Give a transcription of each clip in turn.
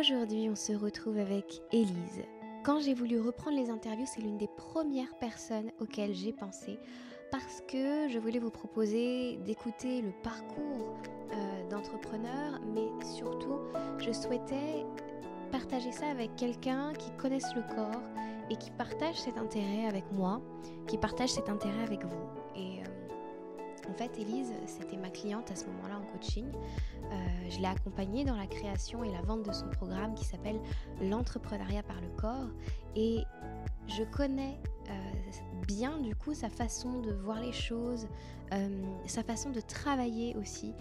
Aujourd'hui, on se retrouve avec Élise. Quand j'ai voulu reprendre les interviews, c'est l'une des premières personnes auxquelles j'ai pensé parce que je voulais vous proposer d'écouter le parcours euh, d'entrepreneur, mais surtout, je souhaitais partager ça avec quelqu'un qui connaisse le corps et qui partage cet intérêt avec moi, qui partage cet intérêt avec vous. Euh, en fait, Elise, c'était ma cliente à ce moment-là en coaching. Euh, je l'ai accompagnée dans la création et la vente de son programme qui s'appelle L'entrepreneuriat par le corps. Et je connais euh, bien du coup sa façon de voir les choses, sa façon de travailler aussi.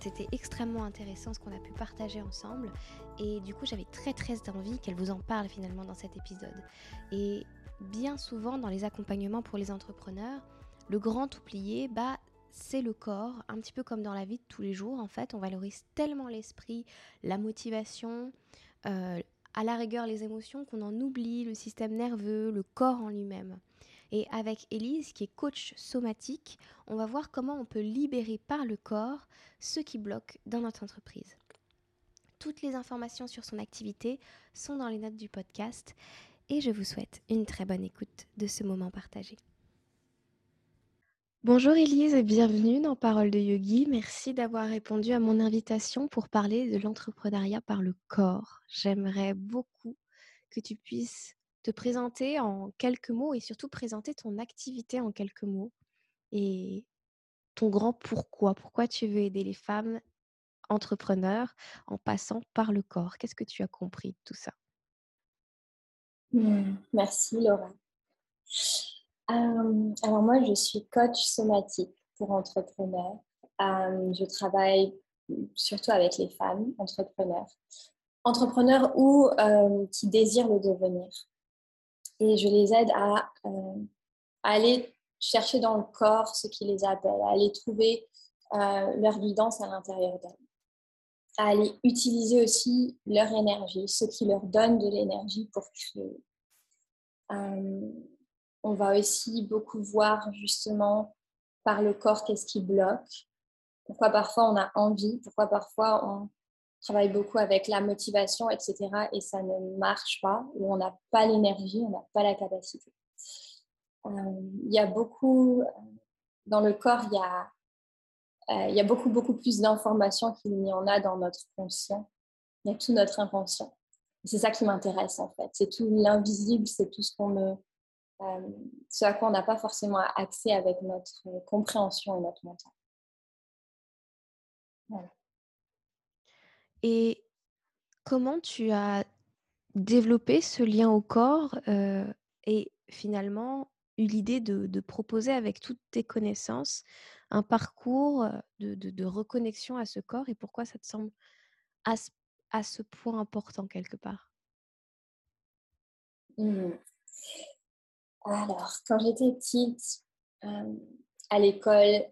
C'était extrêmement intéressant ce qu'on a pu partager ensemble et du coup j'avais très très envie qu'elle vous en parle finalement dans cet épisode. Et bien souvent dans les accompagnements pour les entrepreneurs, le grand oublié, bah c'est le corps, un petit peu comme dans la vie de tous les jours en fait, on valorise tellement l'esprit, la motivation, euh, à la rigueur les émotions qu'on en oublie le système nerveux, le corps en lui-même. Et avec Elise, qui est coach somatique, on va voir comment on peut libérer par le corps ce qui bloque dans notre entreprise. Toutes les informations sur son activité sont dans les notes du podcast et je vous souhaite une très bonne écoute de ce moment partagé. Bonjour Elise et bienvenue dans Parole de Yogi. Merci d'avoir répondu à mon invitation pour parler de l'entrepreneuriat par le corps. J'aimerais beaucoup que tu puisses te présenter en quelques mots et surtout présenter ton activité en quelques mots et ton grand pourquoi. Pourquoi tu veux aider les femmes entrepreneurs en passant par le corps? Qu'est-ce que tu as compris de tout ça? Mmh, Merci Laura. Alors moi, je suis coach somatique pour entrepreneurs. je travaille surtout avec les femmes entrepreneurs. Entrepreneurs ou qui désirent le devenir et je les aide à, euh, aller chercher dans le corps ce qui les appelle, à aller trouver euh, leur guidance à l'intérieur d'elles, à aller utiliser aussi leur énergie, ce qui leur donne de l'énergie pour créer. Euh, on va aussi beaucoup voir justement par le corps qu'est-ce qui bloque, pourquoi parfois on a envie, pourquoi parfois on, travaille beaucoup avec la motivation, etc. Et ça ne marche pas, ou on n'a pas l'énergie, on n'a pas la capacité. Euh, il y a beaucoup, dans le corps, il y a, euh, il y a beaucoup, beaucoup plus d'informations qu'il n'y en a dans notre conscient. Il y a tout notre inconscient. C'est ça qui m'intéresse en fait. C'est tout l'invisible, c'est tout ce qu'on ne, euh, ce à quoi on n'a pas forcément accès avec notre compréhension et notre mental. Voilà. Et comment tu as développé ce lien au corps et finalement eu l'idée de, proposer avec toutes tes connaissances un parcours de, reconnexion à ce corps et pourquoi ça te semble à ce, point important quelque part? Mmh. Alors, quand j'étais petite, à l'école,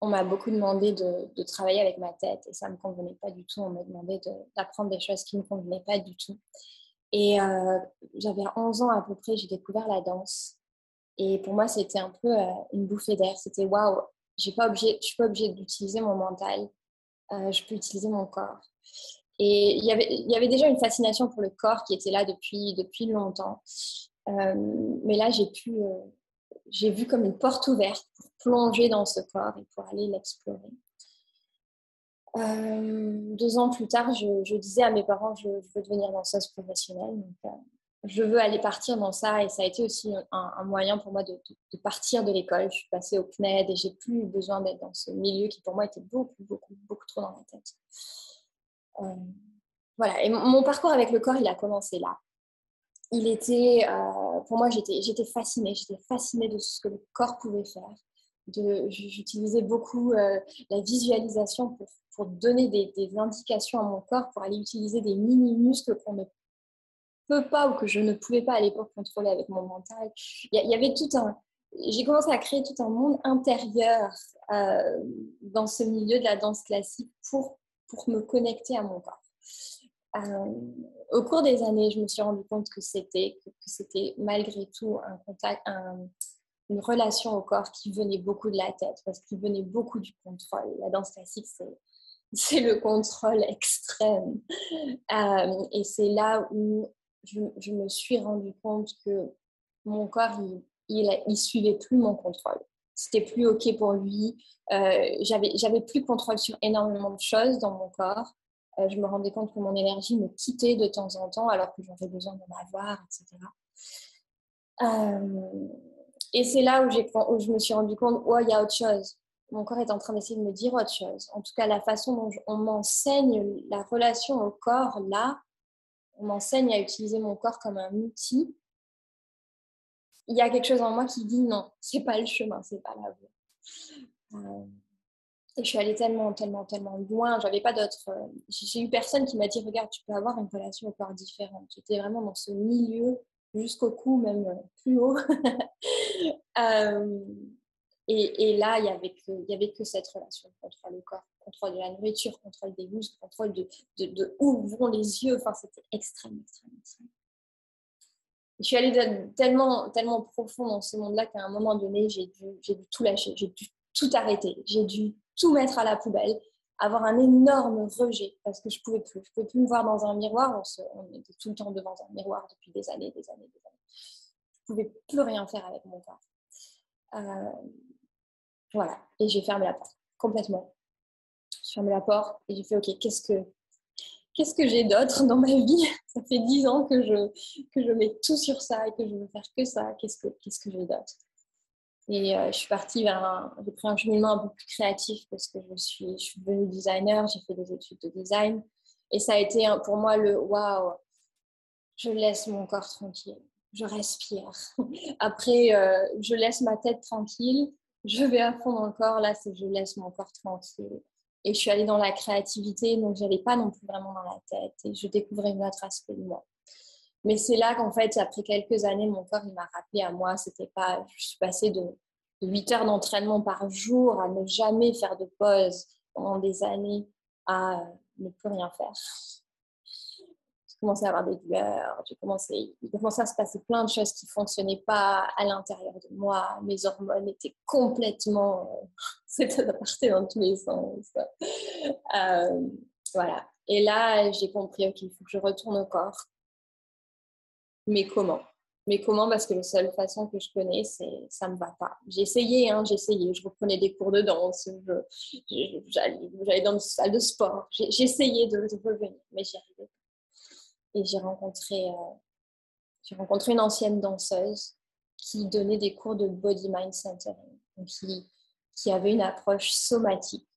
on m'a beaucoup demandé de, travailler avec ma tête et ça ne me convenait pas du tout. On m'a demandé d'apprendre des choses qui ne me convenaient pas du tout. Et euh, j'avais 11 ans à peu près, j'ai découvert la danse. Et pour moi, c'était un peu euh, une bouffée d'air. C'était waouh, je ne suis pas obligée d'utiliser mon mental, euh, je peux utiliser mon corps. Et il y, avait, il y avait déjà une fascination pour le corps qui était là depuis, depuis longtemps. Mais là, j'ai pu j'ai vu comme une porte ouverte pour plonger dans ce corps et pour aller l'explorer. Euh, deux ans plus tard, je, disais à mes parents, je, veux devenir danseuse professionnelle. Donc, euh, je veux aller partir dans ça et ça a été aussi un, moyen pour moi de, partir de l'école. Je suis passée au CNED et j'ai plus besoin d'être dans ce milieu qui pour moi était beaucoup, beaucoup, beaucoup trop dans ma tête. Euh, voilà, et mon parcours avec le corps, il a commencé là il était, euh, pour moi, j'étais, fascinée. J'étais fascinée de ce que le corps pouvait faire. j'utilisais beaucoup euh, la visualisation pour, donner des, indications à mon corps, pour aller utiliser des mini-muscles qu'on ne peut pas ou que je ne pouvais pas à l'époque contrôler avec mon mental. Il y, avait tout un... J'ai commencé à créer tout un monde intérieur euh, dans ce milieu de la danse classique pour me connecter à mon corps. Euh, au cours des années, je me suis rendu compte que c'était malgré tout une relation au corps qui venait beaucoup de la tête, parce qu'il venait beaucoup du contrôle. La danse classique, c'est le contrôle extrême. Euh, et c'est là où je, me suis rendu compte que mon corps, il, il, suivait plus mon contrôle. C'était plus OK pour lui. Euh, j'avais, j'avais plus contrôle sur énormément de choses dans mon corps. Euh, je me rendais compte que mon énergie me quittait de temps en temps alors que j'avais besoin d'en avoir, etc. Euh, et c'est là où, je me suis rendu compte, oh, il y a autre chose. Mon corps est en train d'essayer de me dire autre chose. En tout cas, la façon dont on m'enseigne la relation au corps, là, on m'enseigne à utiliser mon corps comme un outil. Il y a quelque chose en moi qui dit non, c'est pas le chemin, c'est pas la voie. Euh, je suis allée tellement, tellement, tellement loin. J'avais pas d'autres. Euh, j'ai eu personne qui m'a dit regarde, tu peux avoir une relation corps différente. J'étais vraiment dans ce milieu jusqu'au cou, même euh, plus haut. et, là, il n'y avait, que, y avait que cette relation contrôle le corps, contrôle de la nourriture, contrôle des muscles, contrôle de, de, où vont les yeux. Enfin, c'était extrême, extrême, extrême. Je suis allée tellement, tellement profond dans ce monde-là qu'à un moment donné, j'ai dû, dû tout lâcher, j'ai dû tout arrêter, j'ai dû tout mettre à la poubelle, avoir un énorme rejet parce que je pouvais plus. Je pouvais plus me voir dans un miroir. On, était tout le temps devant un miroir depuis des années, des années, des années. Je pouvais plus rien faire avec mon corps. Euh, voilà. Et j'ai fermé la porte complètement. J'ai fermé la porte et j'ai fait OK, qu'est-ce que qu'est-ce que j'ai d'autre dans ma vie? Ça fait dix ans que je, que je mets tout sur ça et que je veux faire que ça. Qu'est-ce que, qu'est-ce que j'ai d'autre? Et euh, je suis partie vers un, j'ai pris un cheminement un peu plus créatif parce que je suis, je suis devenue designer, j'ai fait des études de design. Et ça a été pour moi le waouh, je laisse mon corps tranquille, je respire. Après, euh, je laisse ma tête tranquille, je vais à fond dans le corps. Là, c'est je laisse mon corps tranquille. Et je suis allée dans la créativité, donc j'allais pas non plus vraiment dans la tête. Et je découvrais une autre aspect de moi. Mais c'est là qu'en fait, après quelques années, mon corps, il m'a rappelé à moi, c'était pas, je suis passée de, 8 heures d'entraînement par jour à ne jamais faire de pause pendant des années à ne plus rien faire. J'ai commencé à avoir des douleurs, j'ai commencé, il commençait à se passer plein de choses qui ne fonctionnaient pas à l'intérieur de moi. Mes hormones étaient complètement, c'était partir dans tous les sens. Euh, voilà. Et là, j'ai compris, qu'il faut que je retourne au corps mais comment? Mais comment? Parce que la seule façon que je connais, c'est ça me va pas. J'ai essayé, hein, j'ai essayé. Je reprenais des cours de danse, j'allais dans une salle de sport. J'ai essayé de, revenir, mais j'y arrivais pas. Et j'ai rencontré, euh, j'ai rencontré une ancienne danseuse qui donnait des cours de body mind centering, qui, qui avait une approche somatique,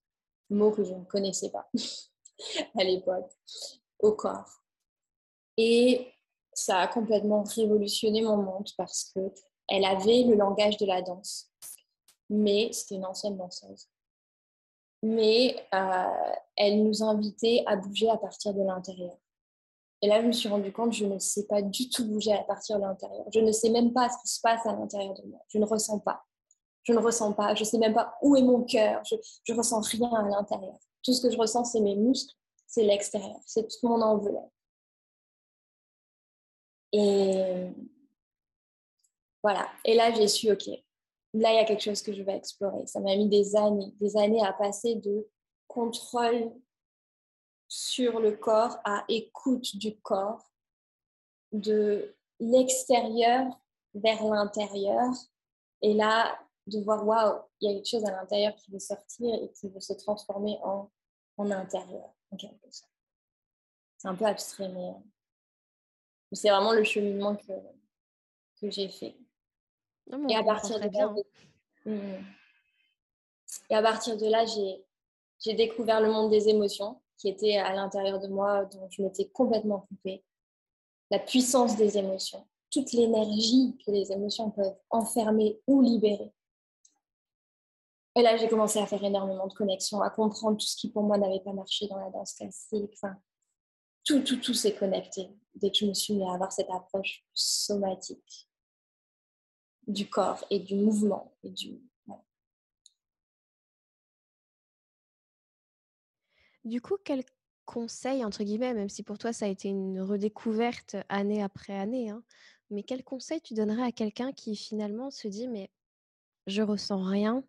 mot que je ne connaissais pas à l'époque, au corps. Et ça a complètement révolutionné mon monde parce que elle avait le langage de la danse, mais c'était une ancienne danseuse. Mais euh, elle nous invitait à bouger à partir de l'intérieur. Et là, je me suis rendu compte, je ne sais pas du tout bouger à partir de l'intérieur. Je ne sais même pas ce qui se passe à l'intérieur de moi. Je ne ressens pas. Je ne ressens pas. Je ne sais même pas où est mon cœur. Je ne ressens rien à l'intérieur. Tout ce que je ressens, c'est mes muscles, c'est l'extérieur, c'est tout mon enveloppe. Et voilà. Et là, j'ai su, OK, là, il y a quelque chose que je vais explorer. Ça m'a mis des années, des années à passer de contrôle sur le corps à écoute du corps, de l'extérieur vers l'intérieur. Et là, de voir, waouh, il y a quelque chose à l'intérieur qui veut sortir et qui veut se transformer en, en intérieur, C'est un peu abstrait, mais c'est vraiment le cheminement que, que j'ai fait. et, à partir de là, mmh. et à partir de là, j'ai découvert le monde des émotions qui était à l'intérieur de moi, dont je m'étais complètement coupée. La puissance des émotions, toute l'énergie que les émotions peuvent enfermer ou libérer. Et là, j'ai commencé à faire énormément de connexions, à comprendre tout ce qui pour moi n'avait pas marché dans la danse classique. Enfin, tout, tout, tout s'est connecté dès que je me suis mis à avoir cette approche somatique du corps et du mouvement du coup, quel conseil, entre guillemets, même si pour toi ça a été une redécouverte année après année, hein, mais quel conseil tu donnerais à quelqu'un qui finalement se dit mais je ressens rien,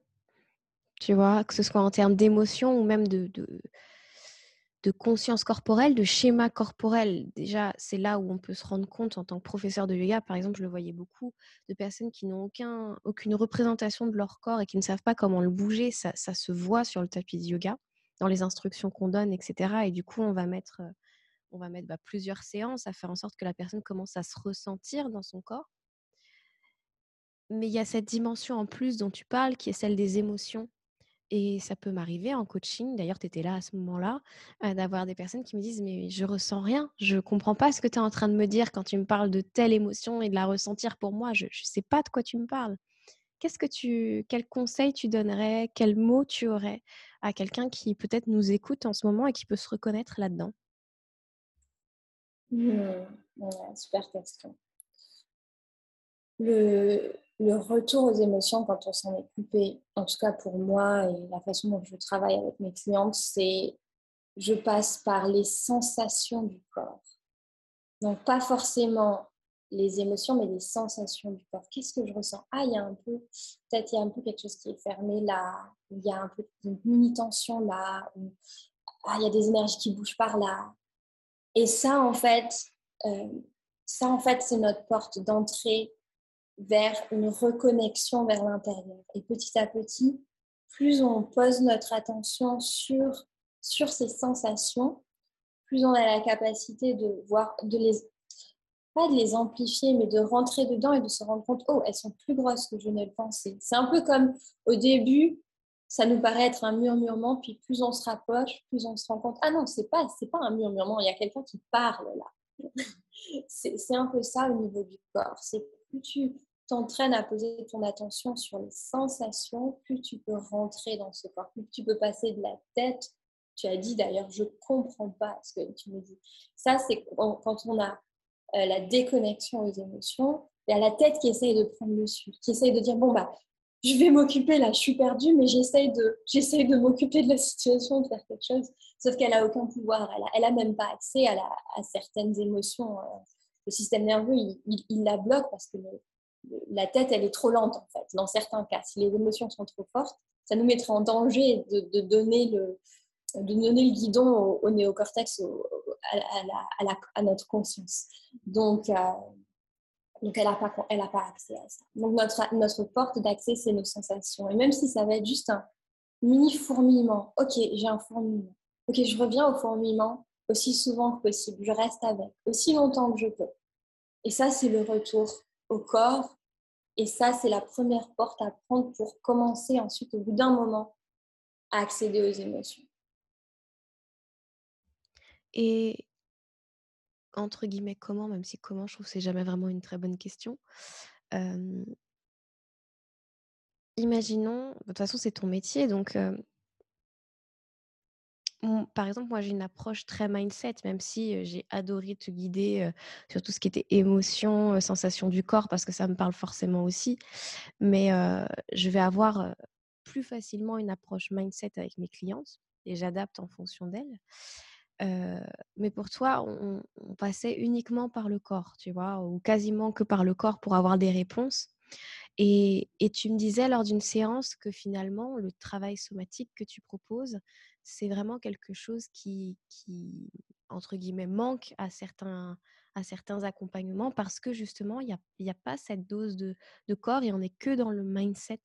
tu vois, que ce soit en termes d'émotion ou même de conscience corporelle, de schéma corporel. Déjà, c'est là où on peut se rendre compte en tant que professeur de yoga. Par exemple, je le voyais beaucoup de personnes qui n'ont aucun, aucune représentation de leur corps et qui ne savent pas comment le bouger. Ça, ça se voit sur le tapis de yoga, dans les instructions qu'on donne, etc. Et du coup, on va mettre, on va mettre bah, plusieurs séances à faire en sorte que la personne commence à se ressentir dans son corps. Mais il y a cette dimension en plus dont tu parles, qui est celle des émotions et ça peut m'arriver en coaching, d'ailleurs tu étais là à ce moment-là, d'avoir des personnes qui me disent mais je ressens rien, je comprends pas ce que tu es en train de me dire quand tu me parles de telle émotion et de la ressentir pour moi, je ne sais pas de quoi tu me parles. Qu'est-ce que tu quel conseil tu donnerais, quel mot tu aurais à quelqu'un qui peut-être nous écoute en ce moment et qui peut se reconnaître là-dedans? Mmh, super question. Le, le retour aux émotions quand on s'en est coupé, en tout cas pour moi et la façon dont je travaille avec mes clientes, c'est je passe par les sensations du corps. Donc pas forcément les émotions, mais les sensations du corps. Qu'est-ce que je ressens? Ah, il y a un peu, peut-être il y a un peu quelque chose qui est fermé là, il y a un peu une mini tension là, ah, il y a des énergies qui bougent par là. Et ça, en fait, euh, ça, en fait, c'est notre porte d'entrée vers une reconnexion vers l'intérieur. Et petit à petit, plus on pose notre attention sur, sur ces sensations, plus on a la capacité de voir, de les, pas de les amplifier, mais de rentrer dedans et de se rendre compte, oh, elles sont plus grosses que je ne le pensais. C'est un peu comme au début, ça nous paraît être un murmurement, puis plus on se rapproche, plus on se rend compte, ah non, c'est pas, c'est pas un murmurement, il y a quelqu'un qui parle là. c'est un peu ça au niveau du corps. C'est plus tu t'entraînes à poser ton attention sur les sensations, plus tu peux rentrer dans ce corps, plus tu peux passer de la tête. Tu as dit d'ailleurs, je comprends pas ce que tu me dis. Ça, c'est quand on a euh, la déconnexion aux émotions, il y a la tête qui essaye de prendre le dessus, qui essaye de dire, bon, bah, je vais m'occuper là, je suis perdue, mais j'essaye de, de m'occuper de la situation, de faire quelque chose. Sauf qu'elle a aucun pouvoir, elle a, même pas accès à certaines émotions. Euh, le système nerveux, il, la bloque parce que la tête, elle est trop lente en fait, dans certains cas. Si les émotions sont trop fortes, ça nous mettrait en danger de, donner, le, guidon au, néocortex, à, notre conscience. Donc, euh, donc elle n'a pas, pas accès à ça. Donc notre, notre porte d'accès, c'est nos sensations. Et même si ça va être juste un mini fourmillement, ok, j'ai un fourmillement. Ok, je reviens au fourmillement aussi souvent que possible. Je reste avec, aussi longtemps que je peux. Et ça, c'est le retour au corps. Et ça, c'est la première porte à prendre pour commencer ensuite, au bout d'un moment, à accéder aux émotions. Et entre guillemets, comment, même si comment, je trouve que c'est jamais vraiment une très bonne question. imaginons, de toute façon, c'est ton métier, donc par exemple, moi, j'ai une approche très mindset, même si j'ai adoré te guider sur tout ce qui était émotion, sensation du corps, parce que ça me parle forcément aussi. Mais je vais avoir plus facilement une approche mindset avec mes clientes et j'adapte en fonction d'elles. mais pour toi, on, passait uniquement par le corps, tu vois, ou quasiment que par le corps pour avoir des réponses. Et tu me disais lors d'une séance que finalement, le travail somatique que tu proposes, c'est vraiment quelque chose qui, entre guillemets, manque à certains, à certains accompagnements parce que justement, il n'y a, a pas cette dose de, corps et on n'est que dans le mindset.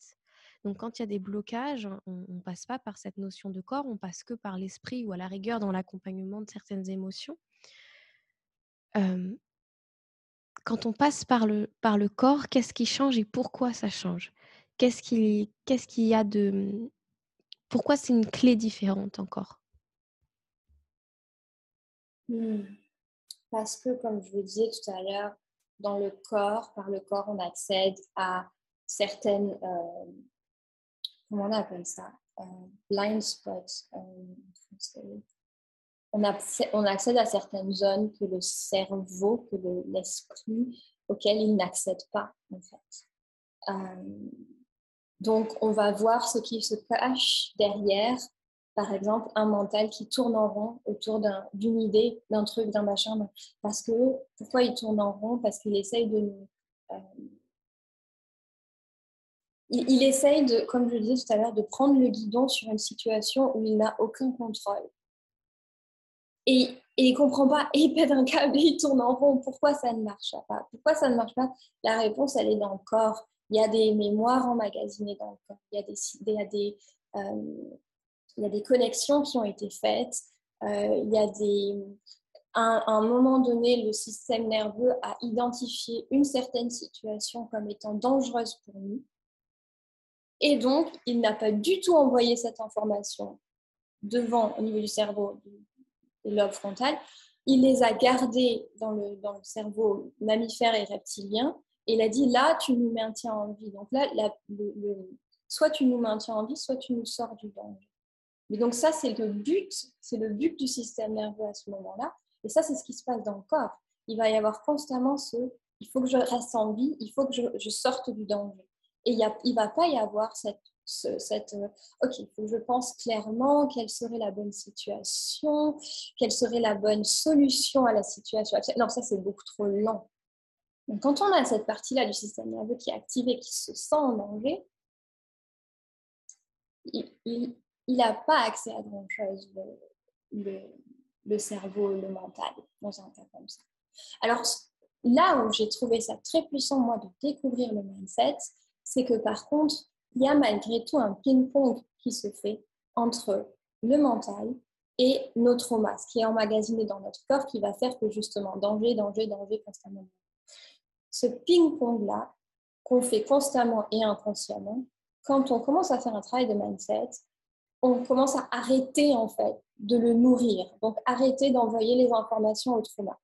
Donc, quand il y a des blocages, on ne passe pas par cette notion de corps, on passe que par l'esprit ou à la rigueur dans l'accompagnement de certaines émotions. quand on passe par le, par le corps, qu'est-ce qui change et pourquoi ça change? Qu'est-ce qu'il y a de, pourquoi c'est une clé différente encore? Hmm. Parce que, comme je vous disais tout à l'heure, dans le corps, par le corps, on accède à certaines, euh, comment on appelle ça, euh, blind spots. Euh, on, accède à certaines zones que le cerveau, que l'esprit, auxquelles il n'accède pas, en fait. Donc, on va voir ce qui se cache derrière, par exemple, un mental qui tourne en rond autour d'une idée, d'un truc, d'un machin. Parce que, pourquoi il tourne en rond? Parce qu'il essaye de nous. Euh, il, essaye, de, comme je le disais tout à l'heure, de prendre le guidon sur une situation où il n'a aucun contrôle. Et, il ne comprend pas, et il pète un câble, et il tourne en rond. Pourquoi ça ne marche pas? Pourquoi ça ne marche pas? La réponse, elle est dans le corps. Il y a des mémoires emmagasinées dans le corps. Il y a des, il y a des, euh, il y a des connexions qui ont été faites. Euh, il y a des, à un moment donné, le système nerveux a identifié une certaine situation comme étant dangereuse pour nous. Et donc, il n'a pas du tout envoyé cette information devant, au niveau du cerveau, des lobes frontal. Il les a gardées dans le, dans le cerveau mammifère et reptilien. Il a dit, là, tu nous maintiens en vie. Donc là, le, soit tu nous maintiens en vie, soit tu nous sors du danger. Mais donc ça, c'est le but, c'est le but du système nerveux à ce moment-là. Et ça, c'est ce qui se passe dans le corps. Il va y avoir constamment ce, il faut que je reste en vie, il faut que je, sorte du danger. Et il ne va pas y avoir cette, cette euh, OK, faut que je pense clairement quelle serait la bonne situation, quelle serait la bonne solution à la situation. Non, ça, c'est beaucoup trop lent. Donc, quand on a cette partie-là du système nerveux qui est activée, qui se sent en danger, il n'a pas accès à grand-chose, le, le, cerveau, le mental, dans un cas comme ça. Alors, là où j'ai trouvé ça très puissant, moi, de découvrir le mindset, c'est que par contre, il y a malgré tout un ping-pong qui se fait entre le mental et nos traumas, ce qui est emmagasiné dans notre corps qui va faire que justement, danger, danger, danger constamment. Ce ping-pong-là, qu'on fait constamment et inconsciemment, quand on commence à faire un travail de mindset, on commence à arrêter en fait de le nourrir. Donc arrêter d'envoyer les informations au trauma.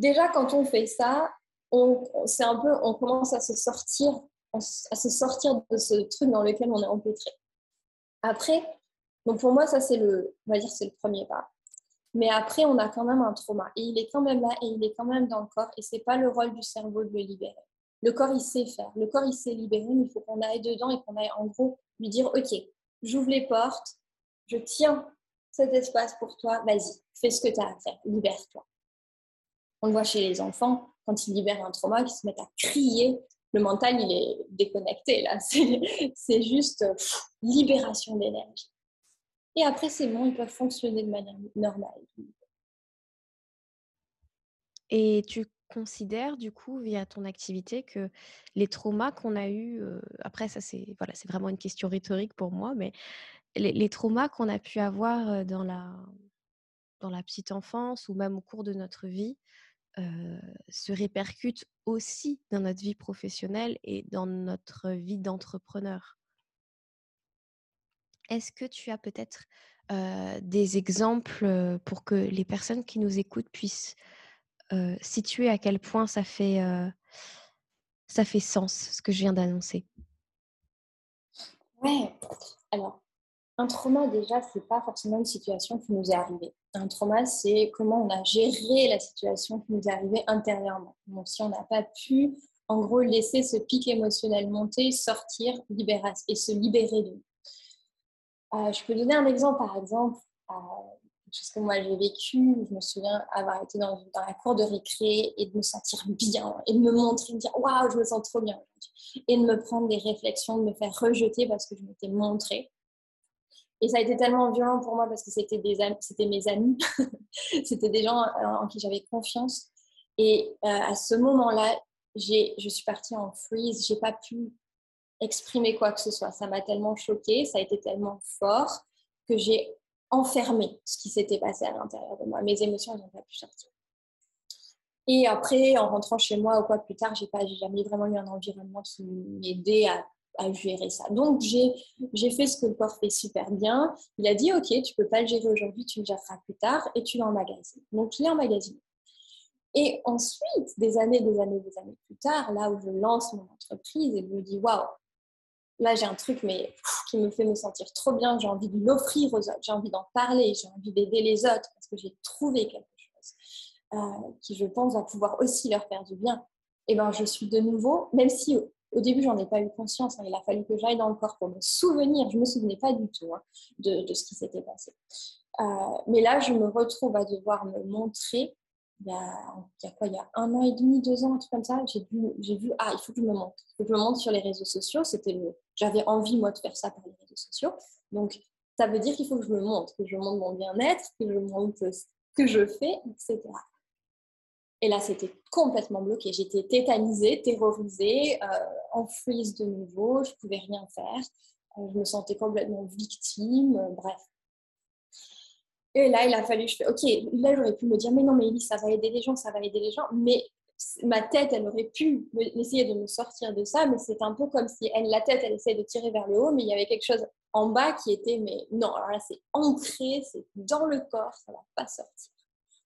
Déjà, quand on fait ça, on, c'est un peu, on commence à se sortir, à se sortir de ce truc dans lequel on est empêtré. Après, donc pour moi, ça c'est le, on va dire, c'est le premier pas. Mais après, on a quand même un trauma et il est quand même là et il est quand même dans le corps et c'est pas le rôle du cerveau de le libérer. Le corps, il sait faire. Le corps, il sait libérer, mais il faut qu'on aille dedans et qu'on aille en gros lui dire, OK, j'ouvre les portes, je tiens cet espace pour toi, vas-y, fais ce que tu as à faire, libère-toi. On le voit chez les enfants, quand ils libèrent un trauma, ils se mettent à crier. Le mental, il est déconnecté, là. C'est juste libération d'énergie. Et après, c'est bon, ils peuvent fonctionner de manière normale. Et tu considères du coup via ton activité que les traumas qu'on a eus, après ça c'est voilà c'est vraiment une question rhétorique pour moi, mais les, traumas qu'on a pu avoir dans la dans la petite enfance ou même au cours de notre vie se répercutent aussi dans notre vie professionnelle et dans notre vie d'entrepreneur? Est-ce que tu as peut-être des exemples pour que les personnes qui nous écoutent puissent situer à quel point ça fait, ça fait sens, ce que je viens d'annoncer? Ouais, alors, un trauma, déjà, ce n'est pas forcément une situation qui nous est arrivée. Un trauma, c'est comment on a géré la situation qui nous est arrivée intérieurement. Donc, si on n'a pas pu, en gros, laisser ce pic émotionnel monter, sortir, libérer, et se libérer de nous. Euh, je peux donner un exemple, par exemple, chose que moi j'ai vécu. Je me souviens avoir été dans, la cour de récré et de me sentir bien et de me montrer, de me dire waouh, je me sens trop bien Et de me prendre des réflexions, de me faire rejeter parce que je m'étais montrée. Et ça a été tellement violent pour moi parce que c'était mes amis, c'était des gens euh, en qui j'avais confiance. Et euh, à ce moment-là, je suis partie en freeze. J'ai pas pu exprimer quoi que ce soit. Ça m'a tellement choquée, ça a été tellement fort que j'ai enfermé ce qui s'était passé à l'intérieur de moi. Mes émotions n'ont pas pu sortir. Et après, en rentrant chez moi ou quoi plus tard, j'ai pas, jamais vraiment eu un environnement qui m'aidait à, à, gérer ça. Donc j'ai, j'ai fait ce que le corps fait super bien. Il a dit ok, tu peux pas le gérer aujourd'hui, tu le géreras plus tard et tu l'emmagasines. Donc il est emmagasiné. Et ensuite, des années, des années, des années plus tard, là où je lance mon entreprise et je me dis waouh, là j'ai un truc mais qui me fait me sentir trop bien, j'ai envie de l'offrir aux autres, j'ai envie d'en parler, j'ai envie d'aider les autres parce que j'ai trouvé quelque chose euh, qui je pense va pouvoir aussi leur faire du bien. Et ben je suis de nouveau, même si au, début j'en ai pas eu conscience, hein, il a fallu que j'aille dans le corps pour me souvenir, je me souvenais pas du tout hein, de, ce qui s'était passé. Euh, mais là je me retrouve à devoir me montrer il y, a, quoi, il y a un an et demi, deux ans, un truc comme ça, j'ai vu, ah, il faut que je me montre. Il faut que je me montre sur les réseaux sociaux. C'était j'avais envie, moi, de faire ça par les réseaux sociaux. Donc, ça veut dire qu'il faut que je me montre, que je montre mon bien-être, que je montre ce que je fais, etc. Et là, c'était complètement bloqué. J'étais tétanisée, terrorisée, euh, en freeze de nouveau, je ne pouvais rien faire. Euh, je me sentais complètement victime, euh, bref. Et là, il a fallu, je fais, ok, là, j'aurais pu me dire, mais non, mais Ellie, ça va aider les gens, ça va aider les gens. Mais ma tête, elle aurait pu essayer de me sortir de ça, mais c'est un peu comme si elle, la tête, elle essayait de tirer vers le haut, mais il y avait quelque chose en bas qui était, mais non, alors là, c'est ancré, c'est dans le corps, ça ne va pas sortir.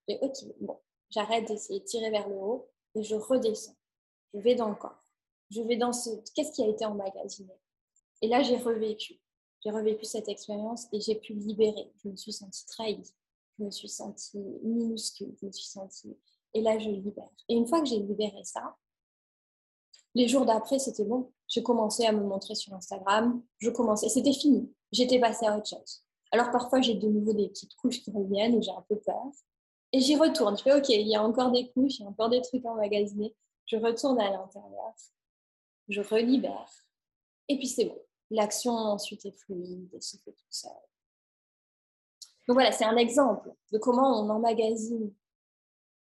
Et ok, bon, j'arrête d'essayer de tirer vers le haut et je redescends. Je vais dans le corps. Je vais dans ce. Qu'est-ce qui a été emmagasiné Et là, j'ai revécu. J'ai revécu cette expérience et j'ai pu libérer. Je me suis sentie trahie. Je me suis sentie minuscule. Je me suis sentie. Et là, je libère. Et une fois que j'ai libéré ça, les jours d'après, c'était bon. J'ai commencé à me montrer sur Instagram. Je commençais. C'était fini. J'étais passée à autre chose. Alors parfois, j'ai de nouveau des petites couches qui reviennent où j'ai un peu peur. Et j'y retourne. Je fais, OK, il y a encore des couches, il y a encore des trucs emmagasinés. Je retourne à l'intérieur. Je relibère. Et puis c'est bon. L'action ensuite est fluide et se fait tout seul. Donc voilà, c'est un exemple de comment on emmagasine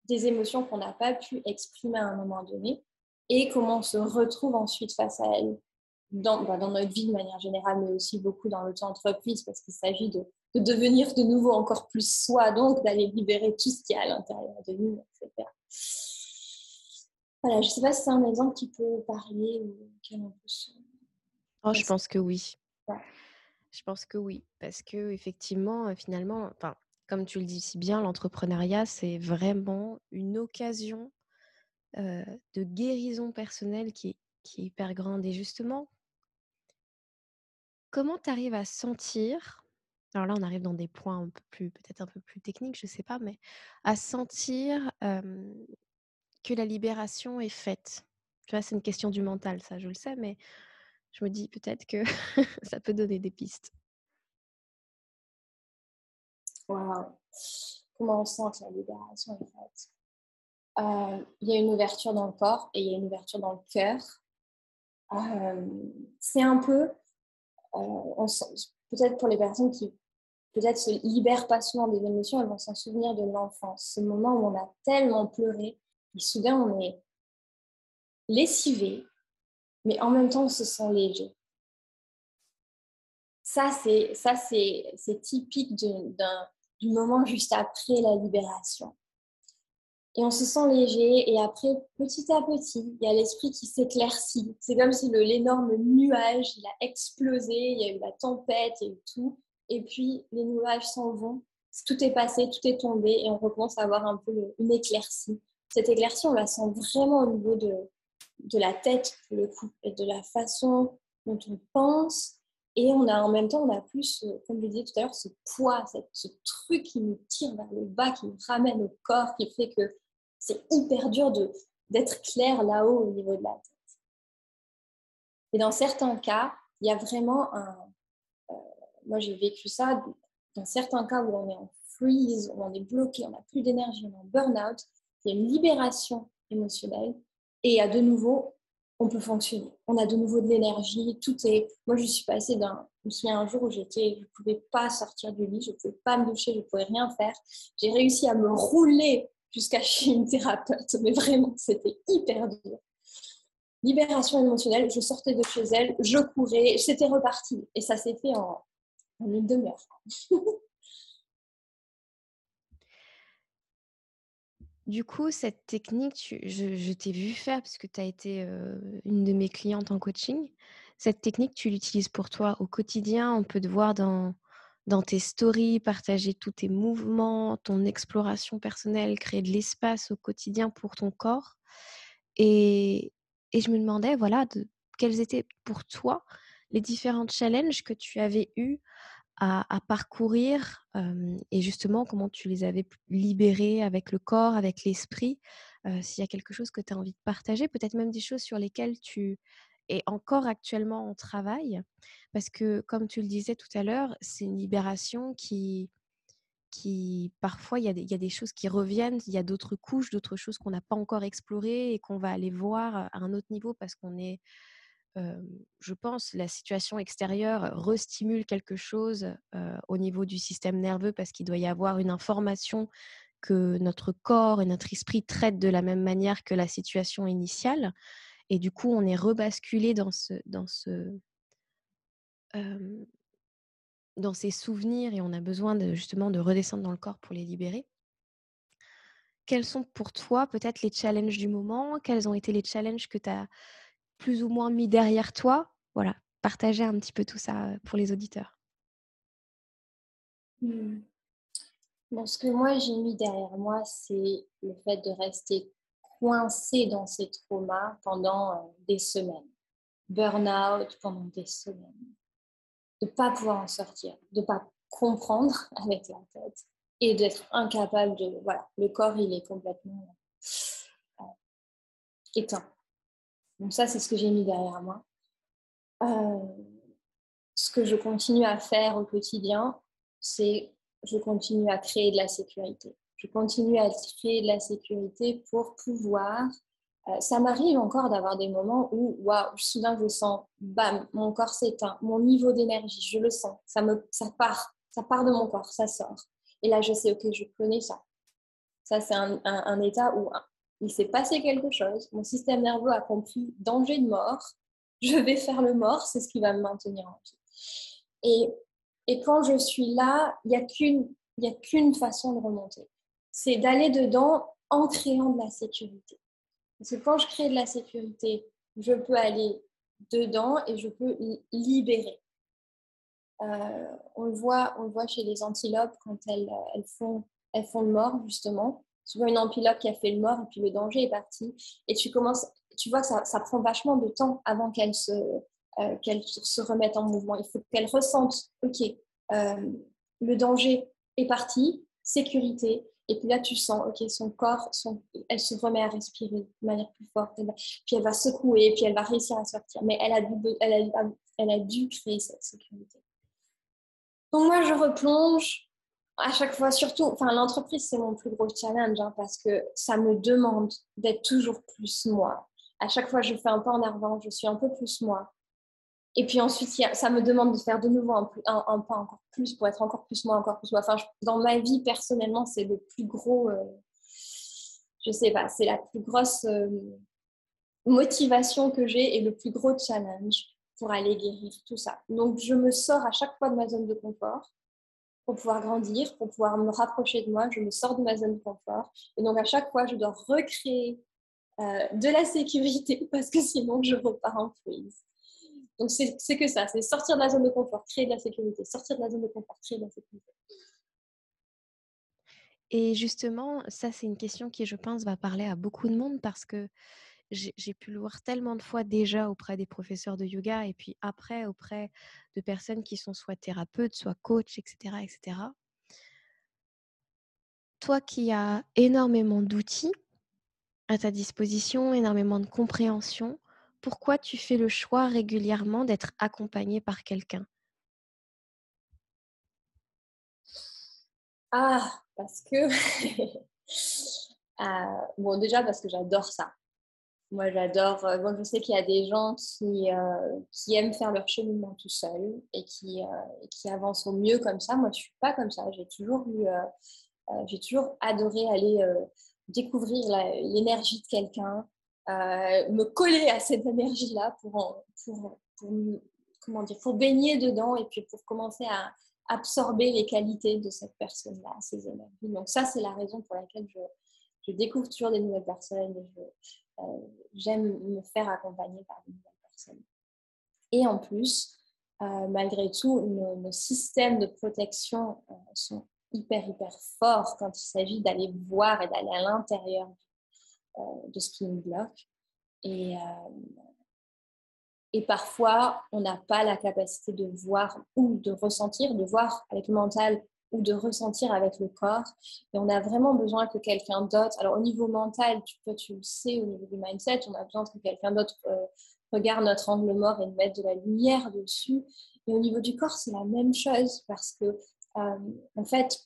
des émotions qu'on n'a pas pu exprimer à un moment donné et comment on se retrouve ensuite face à elles dans, bah, notre vie de manière générale, mais aussi beaucoup dans notre entreprise parce qu'il s'agit de de devenir de nouveau encore plus soi, donc d'aller libérer tout ce qui est à l'intérieur de nous, etc. Voilà, je ne sais pas si c'est un exemple qui peut parler ou quel on peut Oh, je pense que oui. Je pense que oui, parce que effectivement, finalement, enfin, comme tu le dis si bien, l'entrepreneuriat, c'est vraiment une occasion euh, de guérison personnelle qui qui est hyper grande. Et justement, comment tu arrives à sentir alors là, on arrive dans des points un peu plus, peut-être un peu plus techniques, je ne sais pas, mais à sentir que la libération est faite. Tu vois, c'est une question du mental, ça, je le sais, mais je me dis peut-être que ça peut donner des pistes. Waouh Comment on sent la libération est faite? Il y a une ouverture dans le corps et il y a une ouverture dans le cœur. c'est un peu, peut-être pour les personnes qui peut-être se libèrent pas souvent des émotions, elles vont s'en souvenir de l'enfance, ce moment où on a tellement pleuré, et soudain on est lessivé, mais en même temps on se sent léger. Ça, c'est, ça, c'est, c'est typique d'un, du moment juste après la libération. Et on se sent léger, et après, petit à petit, il y a l'esprit qui s'éclaircit. C'est comme si le, l'énorme nuage, il a explosé, il y a eu la tempête, il y a eu tout et puis les nuages s'en vont. Tout est passé, tout est tombé et on recommence à avoir un peu une éclaircie. Cette éclaircie, on la sent vraiment au niveau de, de la tête, le et de la façon dont on pense. Et on a en même temps, on a plus, comme je disais tout à l'heure, ce poids, ce truc qui nous tire vers le bas, qui nous ramène au corps, qui fait que c'est hyper dur d'être clair là-haut au niveau de la tête. Et dans certains cas, il y a vraiment un, moi, j'ai vécu ça dans certains cas où on est en freeze, où on est bloqué, on n'a plus d'énergie, on est en burn-out. Il y a une libération émotionnelle et à de nouveau, on peut fonctionner. On a de nouveau de l'énergie. Tout est. Moi, je suis passée d'un. Je me souviens un jour où j'étais, je ne pouvais pas sortir du lit, je ne pouvais pas me doucher, je ne pouvais rien faire. J'ai réussi à me rouler jusqu'à chez une thérapeute, mais vraiment, c'était hyper dur. Libération émotionnelle, je sortais de chez elle, je courais, c'était reparti. Et ça s'est fait en en une demi-heure. Du coup, cette technique, je, t'ai vu faire parce que tu as été une de mes clientes en coaching. Cette technique, tu l'utilises pour toi au quotidien? On peut te voir dans, tes stories, partager tous tes mouvements, ton exploration personnelle, créer de l'espace au quotidien pour ton corps. Et, je me demandais, voilà, quels étaient pour toi les différents challenges que tu avais eus à, parcourir et justement comment tu les avais libérés avec le corps, avec l'esprit. S'il y a quelque chose que tu as envie de partager, peut-être même des choses sur lesquelles tu es encore actuellement en travail, parce que comme tu le disais tout à l'heure, c'est une libération qui, qui parfois il y, il y, a des choses qui reviennent, il y a d'autres couches, d'autres choses qu'on n'a pas encore explorées et qu'on va aller voir à un autre niveau parce qu'on est je pense, la situation extérieure restimule quelque chose au niveau du système nerveux parce qu'il doit y avoir une information que notre corps et notre esprit traitent de la même manière que la situation initiale. Et du coup, on est rebasculé dans, ce, dans, ce, dans ces souvenirs et on a besoin justement de redescendre dans le corps pour les libérer. Quels sont pour toi peut-être les challenges du moment? Quels ont été les challenges que tu as plus ou moins mis derrière toi Voilà, partager un petit peu tout ça pour les auditeurs. Mmh. ce que moi j'ai mis derrière moi, c'est le fait de rester coincé dans ces traumas pendant des semaines. Burn-out pendant des semaines. De ne pas pouvoir en sortir, de ne pas comprendre avec la tête et d'être incapable de... Voilà, le corps, il est complètement euh, éteint. Donc ça, c'est ce que j'ai mis derrière moi. Euh, ce que je continue à faire au quotidien, c'est je continue à créer de la sécurité je continue à créer de la sécurité pour pouvoir. Euh, ça m'arrive encore d'avoir des moments où, waouh, soudain je sens, bam, mon corps s'éteint, mon niveau d'énergie, je le sens, ça, me, ça part, ça part de mon corps, ça sort. Et là, je sais, ok, je connais ça. Ça, c'est un, un, état où il s'est passé quelque chose, mon système nerveux a compris danger de mort, je vais faire le mort, c'est ce qui va me maintenir en vie. Et, et quand je suis là, il n'y a qu'une façon de remonter c'est d'aller dedans en créant de la sécurité. Parce que quand je crée de la sécurité, je peux aller dedans et je peux libérer. Euh, on, le voit, on voit chez les antilopes quand elles, elles, font, elles font le mort, justement. Vois une antilope qui a fait le mort et puis le danger est parti. Et tu commences, tu vois, ça, ça prend vachement de temps avant qu'elle se, euh, qu'elle se remette en mouvement. Il faut qu'elle ressente, OK, euh, le danger est parti, sécurité, et puis là, tu sens, OK, son corps, son, elle se remet à respirer de manière plus forte. puis elle va secouer, puis elle va réussir à sortir. Mais elle a dû, elle a, elle a dû créer cette sécurité. Donc moi, je replonge à chaque fois, surtout, enfin, l'entreprise, c'est mon plus gros challenge hein, parce que ça me demande d'être toujours plus moi. À chaque fois, je fais un pas en avant, je suis un peu plus moi. Et puis ensuite, ça me demande de faire de nouveau un, pas encore plus pour être encore plus moi, encore plus moi. Enfin, dans ma vie, personnellement, c'est le plus gros, euh, je sais pas, c'est la plus grosse euh, motivation que j'ai et le plus gros challenge pour aller guérir tout ça. Donc, je me sors à chaque fois de ma zone de confort pour pouvoir grandir, pour pouvoir me rapprocher de moi. Je me sors de ma zone de confort. Et donc, à chaque fois, je dois recréer euh, de la sécurité parce que sinon, je repars en freeze. Donc, c'est que ça, c'est sortir de la zone de confort, créer de la sécurité, sortir de la zone de confort, créer de la sécurité. Et justement, ça, c'est une question qui, je pense, va parler à beaucoup de monde parce que j'ai pu le voir tellement de fois déjà auprès des professeurs de yoga et puis après auprès de personnes qui sont soit thérapeutes, soit coachs, etc. etc. Toi qui as énormément d'outils à ta disposition, énormément de compréhension, pourquoi tu fais le choix régulièrement d'être accompagné par quelqu'un? Ah, parce que... Ah, bon, déjà parce que j'adore ça. Moi, j'adore. Euh, bon, je sais qu'il y a des gens qui, euh, qui aiment faire leur cheminement tout seul et qui, euh, qui avancent au mieux comme ça. Moi, je suis pas comme ça. J'ai toujours eu, j'ai toujours adoré aller découvrir l'énergie de quelqu'un, me coller à cette énergie-là pour, pour, comment dire, pour baigner dedans et puis pour commencer à absorber les qualités de cette personne-là, ces énergies. Donc ça, c'est la raison pour laquelle je, je, découvre toujours des nouvelles personnes j'aime me faire accompagner par de nouvelles personnes. Et en plus, euh, malgré tout, nos, systèmes de protection sont hyper, hyper forts quand il s'agit d'aller voir et d'aller à l'intérieur euh, de ce qui nous bloque. Euh, et parfois, on n'a pas la capacité de voir ou de ressentir, de voir avec le mental ou de ressentir avec le corps. Et on a vraiment besoin que quelqu'un d'autre, alors au niveau mental, tu, peux, tu le sais, au niveau du mindset, on a besoin que quelqu'un d'autre euh, regarde notre angle mort et mette de la lumière dessus. Et au niveau du corps, c'est la même chose parce que, en fait,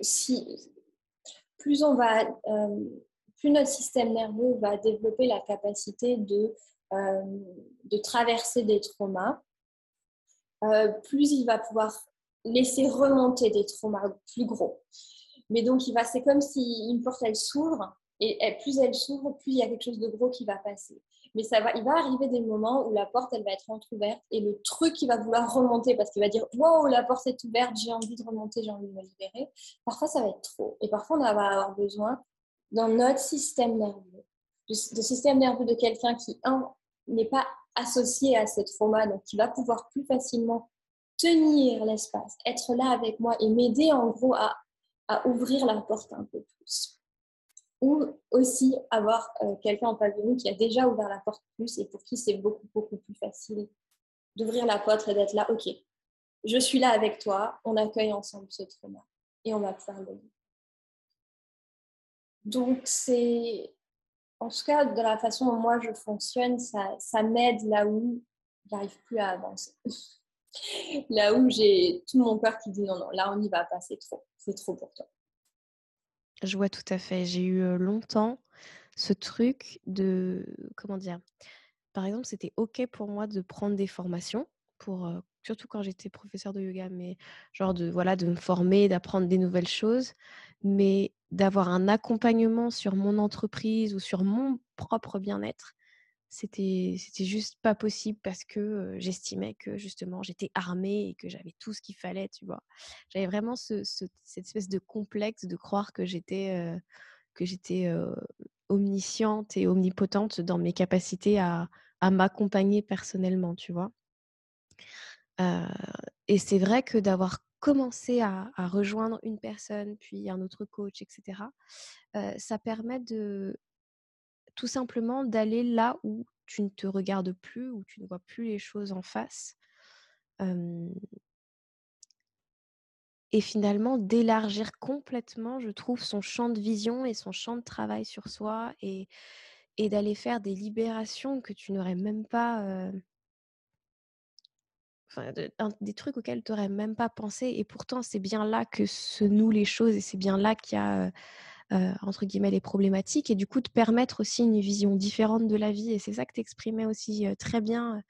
si, plus on va plus notre système nerveux va développer la capacité de de traverser des traumas, plus il va pouvoir laisser remonter des traumas plus gros. Mais donc, il va, c'est comme si une porte, elle s'ouvre, et plus elle s'ouvre, plus il y a quelque chose de gros qui va passer. Mais ça va, il va arriver des moments où la porte, elle va être entrouverte et le truc, il va vouloir remonter parce qu'il va dire Wow, la porte est ouverte, j'ai envie de remonter, j'ai envie de me libérer. Parfois, ça va être trop. Et parfois, on va avoir besoin, dans notre système nerveux, de, système nerveux de quelqu'un qui, n'est pas associé à cette trauma, donc qui va pouvoir plus facilement tenir l'espace, être là avec moi et m'aider en gros à, à ouvrir la porte un peu plus ou aussi avoir euh, quelqu'un en nous qui a déjà ouvert la porte plus et pour qui c'est beaucoup, beaucoup plus facile d'ouvrir la porte et d'être là, ok, je suis là avec toi, on accueille ensemble ce trauma et on va pouvoir le Donc, c'est, en tout cas, de la façon dont moi je fonctionne, ça, ça m'aide là où j'arrive plus à avancer. là où j'ai tout mon cœur qui dit non, non, là on n'y va pas, c'est trop, c'est trop pour toi. Je vois tout à fait. J'ai eu longtemps ce truc de, comment dire, par exemple, c'était OK pour moi de prendre des formations, pour, surtout quand j'étais professeur de yoga, mais genre de, voilà, de me former, d'apprendre des nouvelles choses, mais d'avoir un accompagnement sur mon entreprise ou sur mon propre bien-être, c'était c'était juste pas possible parce que j'estimais que justement j'étais armée et que j'avais tout ce qu'il fallait tu vois? J'avais vraiment ce, cette espèce de complexe de croire que j'étais que j'étais omnisciente et omnipotente dans mes capacités à, à m'accompagner personnellement tu vois? Et c'est vrai que d'avoir commencé à, rejoindre une personne puis un autre coach etc ça permet de tout simplement d'aller là où tu ne te regardes plus, où tu ne vois plus les choses en face. et finalement d'élargir complètement, je trouve, son champ de vision et son champ de travail sur soi et, et d'aller faire des libérations que tu n'aurais même pas... Enfin, des trucs auxquels tu n'aurais même pas pensé. Et pourtant, c'est bien là que se nouent les choses et c'est bien là qu'il y a entre guillemets, les problématiques et du coup de permettre aussi une vision différente de la vie. Et c'est ça que tu exprimais aussi euh, très bien euh,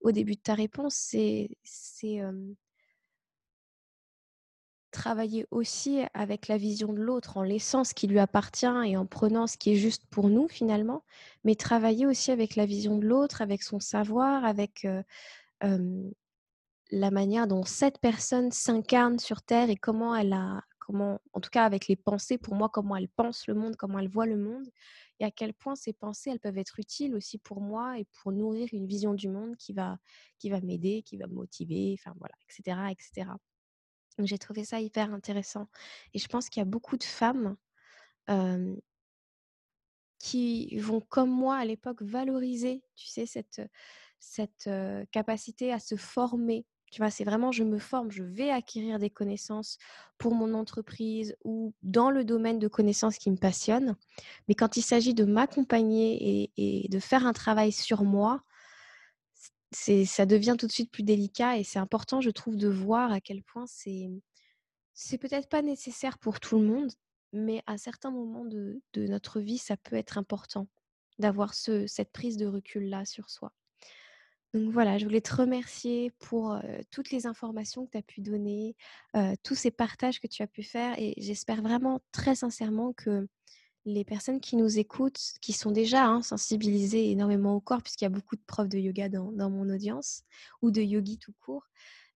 au début de ta réponse, c'est travailler aussi avec la vision de l'autre en laissant ce qui lui appartient et en prenant ce qui est juste pour nous finalement, mais travailler aussi avec la vision de l'autre, avec son savoir, avec la manière dont cette personne s'incarne sur Terre et comment elle a comment, en tout cas avec les pensées, pour moi, comment elle pense le monde, comment elle voit le monde, et à quel point ces pensées, elles peuvent être utiles aussi pour moi et pour nourrir une vision du monde qui va, qui va m'aider, qui va me motiver, enfin voilà, etc. etc. J'ai trouvé ça hyper intéressant. Et je pense qu'il y a beaucoup de femmes qui vont, comme moi à l'époque, valoriser, tu sais, cette, cette capacité à se former c'est vraiment je me forme, je vais acquérir des connaissances pour mon entreprise ou dans le domaine de connaissances qui me passionne. Mais quand il s'agit de m'accompagner et, de faire un travail sur moi, ça devient tout de suite plus délicat et c'est important, je trouve, de voir à quel point c'est, peut-être pas nécessaire pour tout le monde, mais à certains moments de, notre vie, ça peut être important d'avoir ce, cette prise de recul-là sur soi. Donc voilà, je voulais te remercier pour toutes les informations que tu as pu donner, tous ces partages que tu as pu faire et j'espère vraiment très sincèrement que les personnes qui nous écoutent, qui sont déjà hein, sensibilisées énormément au corps, puisqu'il y a beaucoup de profs de yoga dans, mon audience, ou de yogi tout court,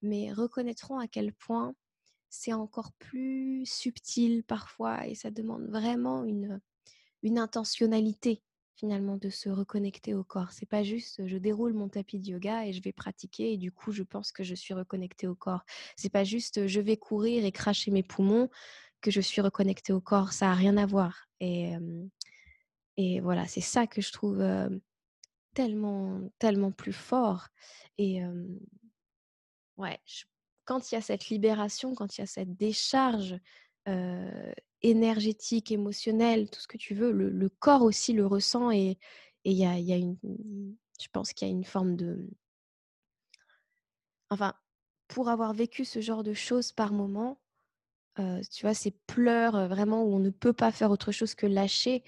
mais reconnaîtront à quel point c'est encore plus subtil parfois et ça demande vraiment une intentionnalité finalement de se reconnecter au corps. C'est pas juste je déroule mon tapis de yoga et je vais pratiquer et du coup je pense que je suis reconnectée au corps. C'est pas juste je vais courir et cracher mes poumons que je suis reconnectée au corps. Ça a rien à voir. Et, voilà, c'est ça que je trouve tellement tellement plus fort. Et ouais, quand il y a cette libération, quand il y a cette décharge énergétique, émotionnelle, tout ce que tu veux, le, corps aussi le ressent et il y a, y a, une, je pense qu'il y a une forme de, enfin, pour avoir vécu ce genre de choses par moment, tu vois, ces pleurs vraiment où on ne peut pas faire autre chose que lâcher,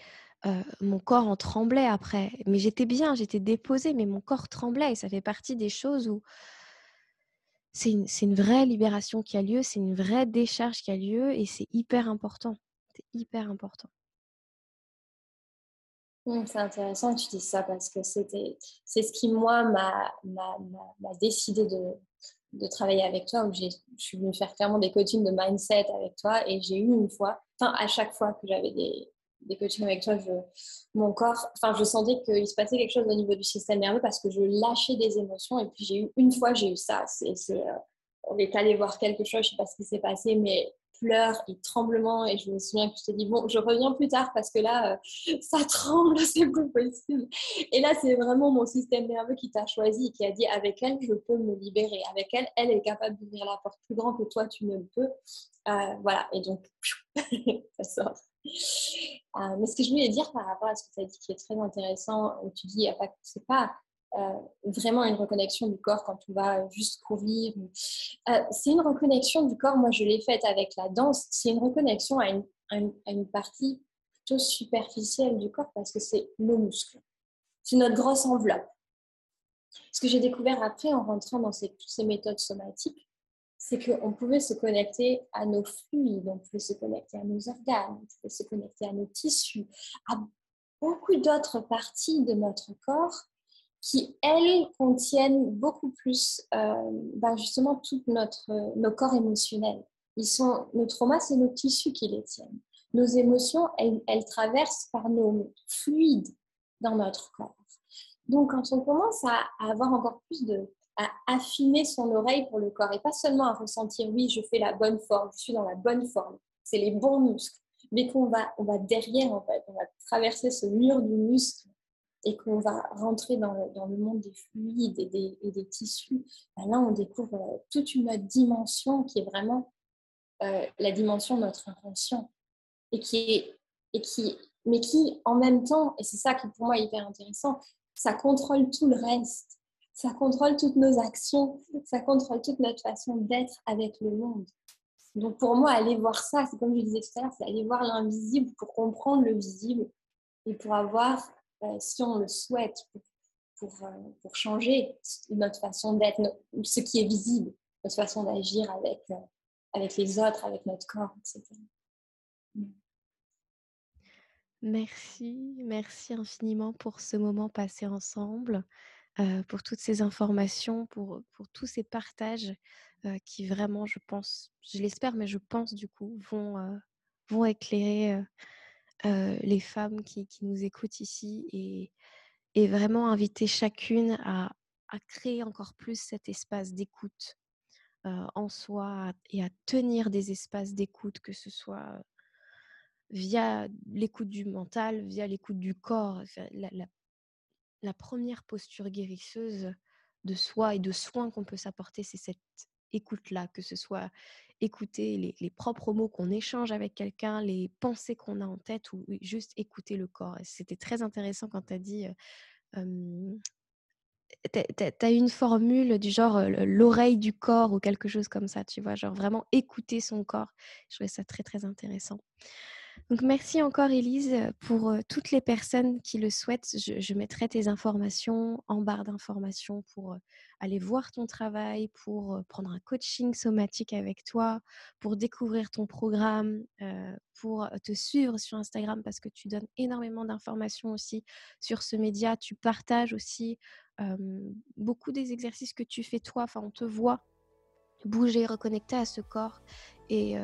mon corps en tremblait après. Mais j'étais bien, j'étais déposée, mais mon corps tremblait. Et ça fait partie des choses où c'est une, vraie libération qui a lieu, c'est une vraie décharge qui a lieu et c'est hyper important. C'est hyper important. Mmh, c'est intéressant que tu dises ça parce que c'est ce qui, moi, m'a, décidé de, travailler avec toi, je suis venue faire clairement des coachings de mindset avec toi et j'ai eu une fois, enfin, à chaque fois que j'avais des, des coachings avec toi, mon corps, enfin, je sentais qu'il se passait quelque chose au niveau du système nerveux parce que je lâchais des émotions. Et puis, j'ai eu une fois, j'ai eu ça. Euh, on est allé voir quelque chose, je sais pas ce qui s'est passé, mais pleurs et tremblements. Et je me souviens que je te dis, bon, je reviens plus tard parce que là, euh, ça tremble, c'est pas possible. Et là, c'est vraiment mon système nerveux qui t'a choisi, qui a dit, avec elle, je peux me libérer. Avec elle, elle est capable d'ouvrir la porte plus grand que toi, tu ne peux. Euh, voilà, et donc, ça sort. Euh, mais ce que je voulais dire par rapport à ce que tu as dit qui est très intéressant, où tu dis c'est pas euh, vraiment une reconnexion du corps quand on va juste courir. Euh, c'est une reconnexion du corps, moi je l'ai faite avec la danse, c'est une reconnexion à une, partie plutôt superficielle du corps parce que c'est nos muscles. C'est notre grosse enveloppe. Ce que j'ai découvert après en rentrant dans toutes ces méthodes somatiques, c'est qu'on pouvait se connecter à nos fluides, on pouvait se connecter à nos organes, on pouvait se connecter à nos tissus, à beaucoup d'autres parties de notre corps qui, elles, contiennent beaucoup plus euh, ben justement tout notre, nos corps émotionnels. Nos traumas, c'est nos tissus qui les tiennent. Nos émotions, elles traversent par nos fluides dans notre corps. Donc, quand on commence à avoir encore plus de, à affiner son oreille pour le corps et pas seulement à ressentir oui, je fais la bonne forme, je suis dans la bonne forme, c'est les bons muscles, mais qu'on va, on va derrière en fait, on va traverser ce mur du muscle et qu'on va rentrer dans le, dans le, monde des fluides et des, et des tissus, ben là on découvre euh, toute une autre dimension qui est vraiment euh, la dimension de notre inconscient et qui est, et qui, mais qui en même temps, et c'est ça qui pour moi est hyper intéressant, ça contrôle tout le reste ça contrôle toutes nos actions, ça contrôle toute notre façon d'être avec le monde. Donc pour moi, aller voir ça, c'est comme je disais tout à l'heure, c'est aller voir l'invisible pour comprendre le visible et pour avoir, euh, si on le souhaite, pour, euh, pour, changer notre façon d'être, ce qui est visible, notre façon d'agir avec, euh, avec les autres, avec notre corps, etc. Merci, merci infiniment pour ce moment passé ensemble pour toutes ces informations, pour, pour tous ces partages qui vraiment, je pense, je l'espère, mais je pense du coup, vont, vont éclairer les femmes qui, qui, nous écoutent ici et, et vraiment inviter chacune à, à, créer encore plus cet espace d'écoute en soi et à tenir des espaces d'écoute, que ce soit via l'écoute du mental, via l'écoute du corps. La, la première posture guérisseuse de soi et de soins qu'on peut s'apporter, c'est cette écoute-là, que ce soit écouter les, propres mots qu'on échange avec quelqu'un, les pensées qu'on a en tête ou juste écouter le corps. C'était très intéressant quand tu as dit... Euh, tu as une formule du genre l'oreille du corps ou quelque chose comme ça, tu vois, genre vraiment écouter son corps. Je trouvais ça très très intéressant. Donc merci encore Elise pour toutes les personnes qui le souhaitent. Je, mettrai tes informations en barre d'informations pour aller voir ton travail, pour prendre un coaching somatique avec toi, pour découvrir ton programme, pour te suivre sur Instagram parce que tu donnes énormément d'informations aussi sur ce média. Tu partages aussi beaucoup des exercices que tu fais toi. Enfin, on te voit bouger, reconnecter à ce corps. Et,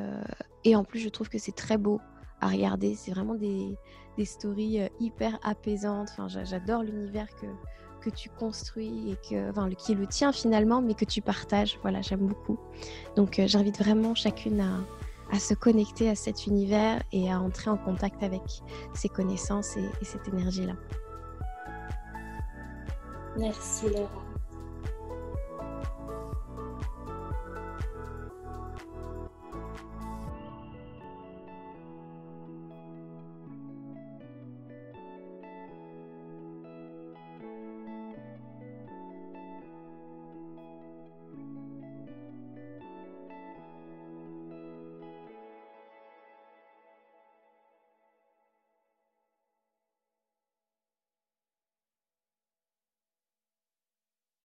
et en plus, je trouve que c'est très beau à regarder. C'est vraiment des, des stories euh, hyper apaisantes. Enfin, j'adore l'univers que, que tu construis et que, enfin, qui le tien finalement, mais que tu partages. Voilà, j'aime beaucoup. Donc, euh, j'invite vraiment chacune à, à, se connecter à cet univers et à entrer en contact avec ses connaissances et, et cette énergie-là. Merci Laura.